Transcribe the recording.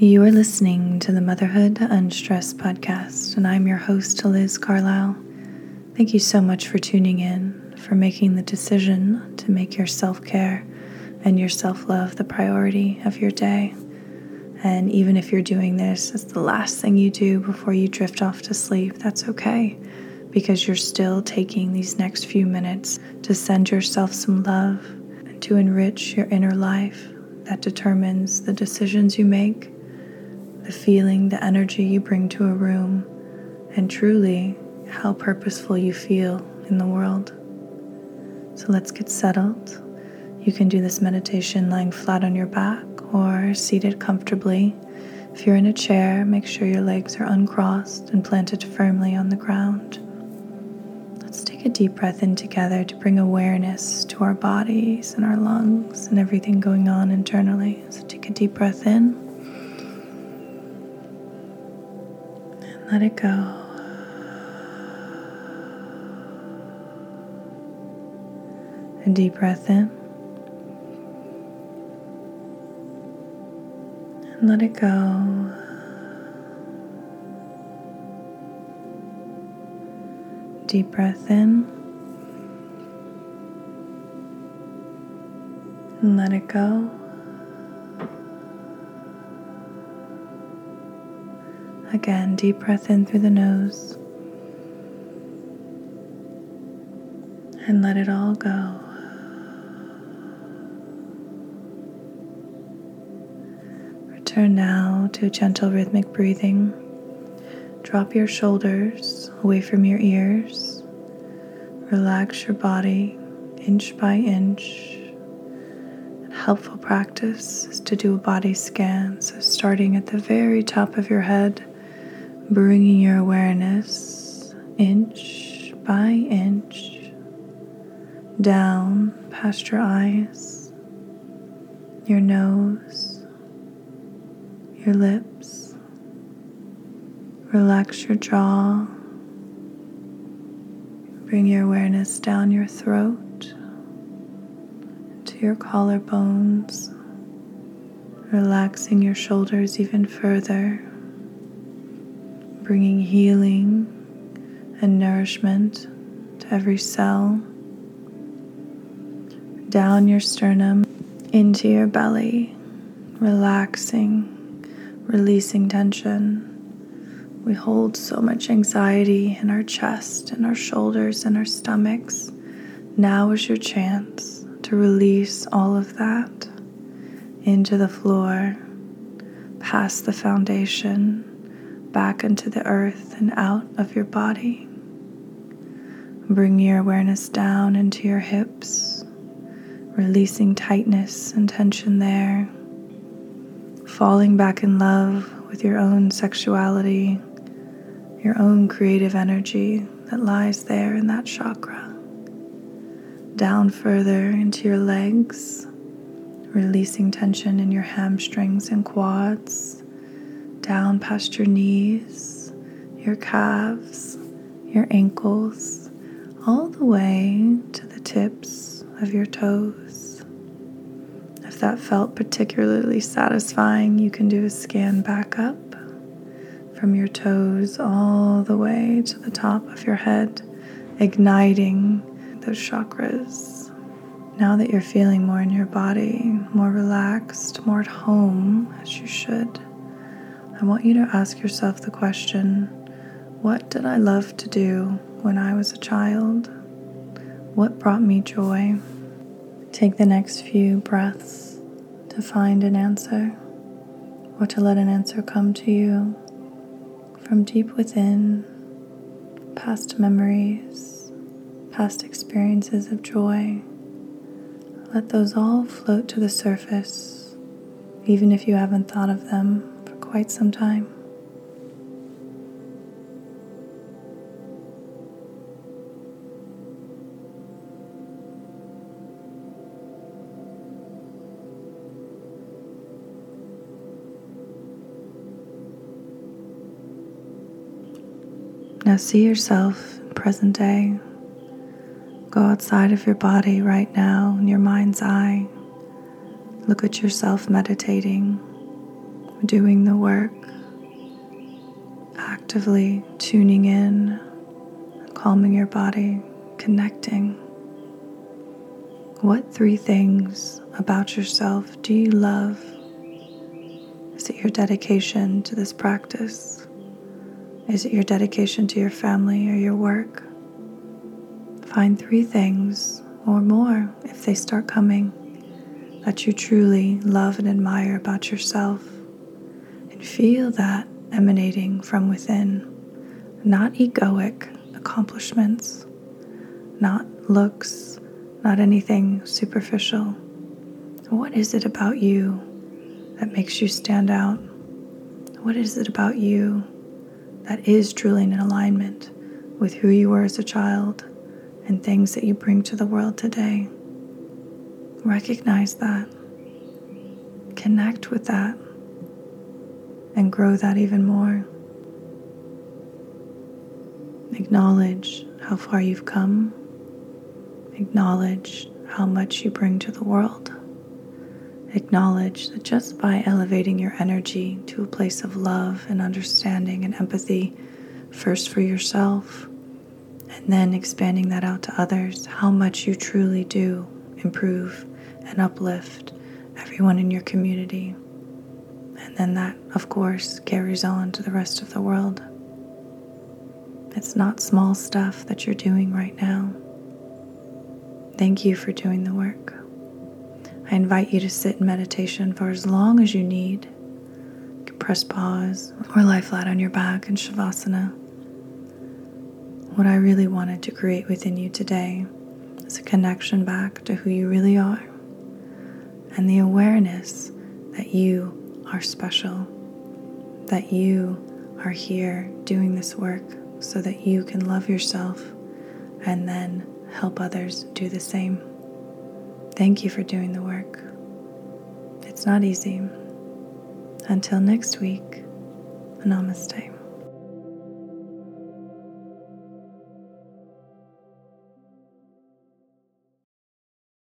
You are listening to the Motherhood Unstressed podcast, and I'm your host, Liz Carlisle. Thank you so much for tuning in, for making the decision to make your self care and your self love the priority of your day. And even if you're doing this as the last thing you do before you drift off to sleep, that's okay because you're still taking these next few minutes to send yourself some love and to enrich your inner life that determines the decisions you make, the feeling, the energy you bring to a room, and truly how purposeful you feel in the world. So let's get settled. You can do this meditation lying flat on your back or seated comfortably. If you're in a chair, make sure your legs are uncrossed and planted firmly on the ground. A deep breath in together to bring awareness to our bodies and our lungs and everything going on internally. So take a deep breath in and let it go. A deep breath in and let it go. Deep breath in and let it go. Again, deep breath in through the nose and let it all go. Return now to gentle rhythmic breathing. Drop your shoulders away from your ears. Relax your body inch by inch. A helpful practice is to do a body scan. So, starting at the very top of your head, bringing your awareness inch by inch down past your eyes, your nose, your lips Relax your jaw. Bring your awareness down your throat to your collarbones, relaxing your shoulders even further, bringing healing and nourishment to every cell, down your sternum into your belly, relaxing, releasing tension. We hold so much anxiety in our chest and our shoulders and our stomachs. Now is your chance to release all of that into the floor, past the foundation, back into the earth and out of your body. Bring your awareness down into your hips, releasing tightness and tension there, falling back in love with your own sexuality your own creative energy that lies there in that chakra. Down further into your legs, releasing tension in your hamstrings and quads, down past your knees, your calves, your ankles, all the way to the tips of your toes. If that felt particularly satisfying, you can do a scan back up from your toes all the way to the top of your head, igniting those chakras. Now that you're feeling more in your body, more relaxed, more at home, as you should, I want you to ask yourself the question What did I love to do when I was a child? What brought me joy? Take the next few breaths to find an answer or to let an answer come to you from deep within, past memories, past experiences of joy. Let those all float to the surface. even if you haven't thought of them for quite some time. Now see yourself present day. Go outside of your body right now in your mind's eye. Look at yourself meditating, doing the work, actively tuning in, calming your body, connecting. What three things about yourself do you love? Is it your dedication to this practice? Is it your dedication to your family or your work? Find three things or more if they start coming that you truly love and admire about yourself. And feel that emanating from within, not egoic accomplishments, not looks, not anything superficial. What is it about you that makes you stand out? What is it about you that is truly in alignment with who you were as a child and things that you bring to the world today. Recognize that, connect with that, and grow that even more. Acknowledge how far you've come, acknowledge how much you bring to the world. Acknowledge that just by elevating your energy to a place of love and understanding and empathy, first for yourself, and then expanding that out to others, how much you truly do improve and uplift everyone in your community. And then that, of course, carries on to the rest of the world. It's not small stuff that you're doing right now. Thank you for doing the work. I invite you to sit in meditation for as long as you need. You can press pause or lie flat on your back in Shavasana. What I really wanted to create within you today is a connection back to who you really are and the awareness that you are special, that you are here doing this work so that you can love yourself and then help others do the same. Thank you for doing the work. It's not easy. Until next week, namaste.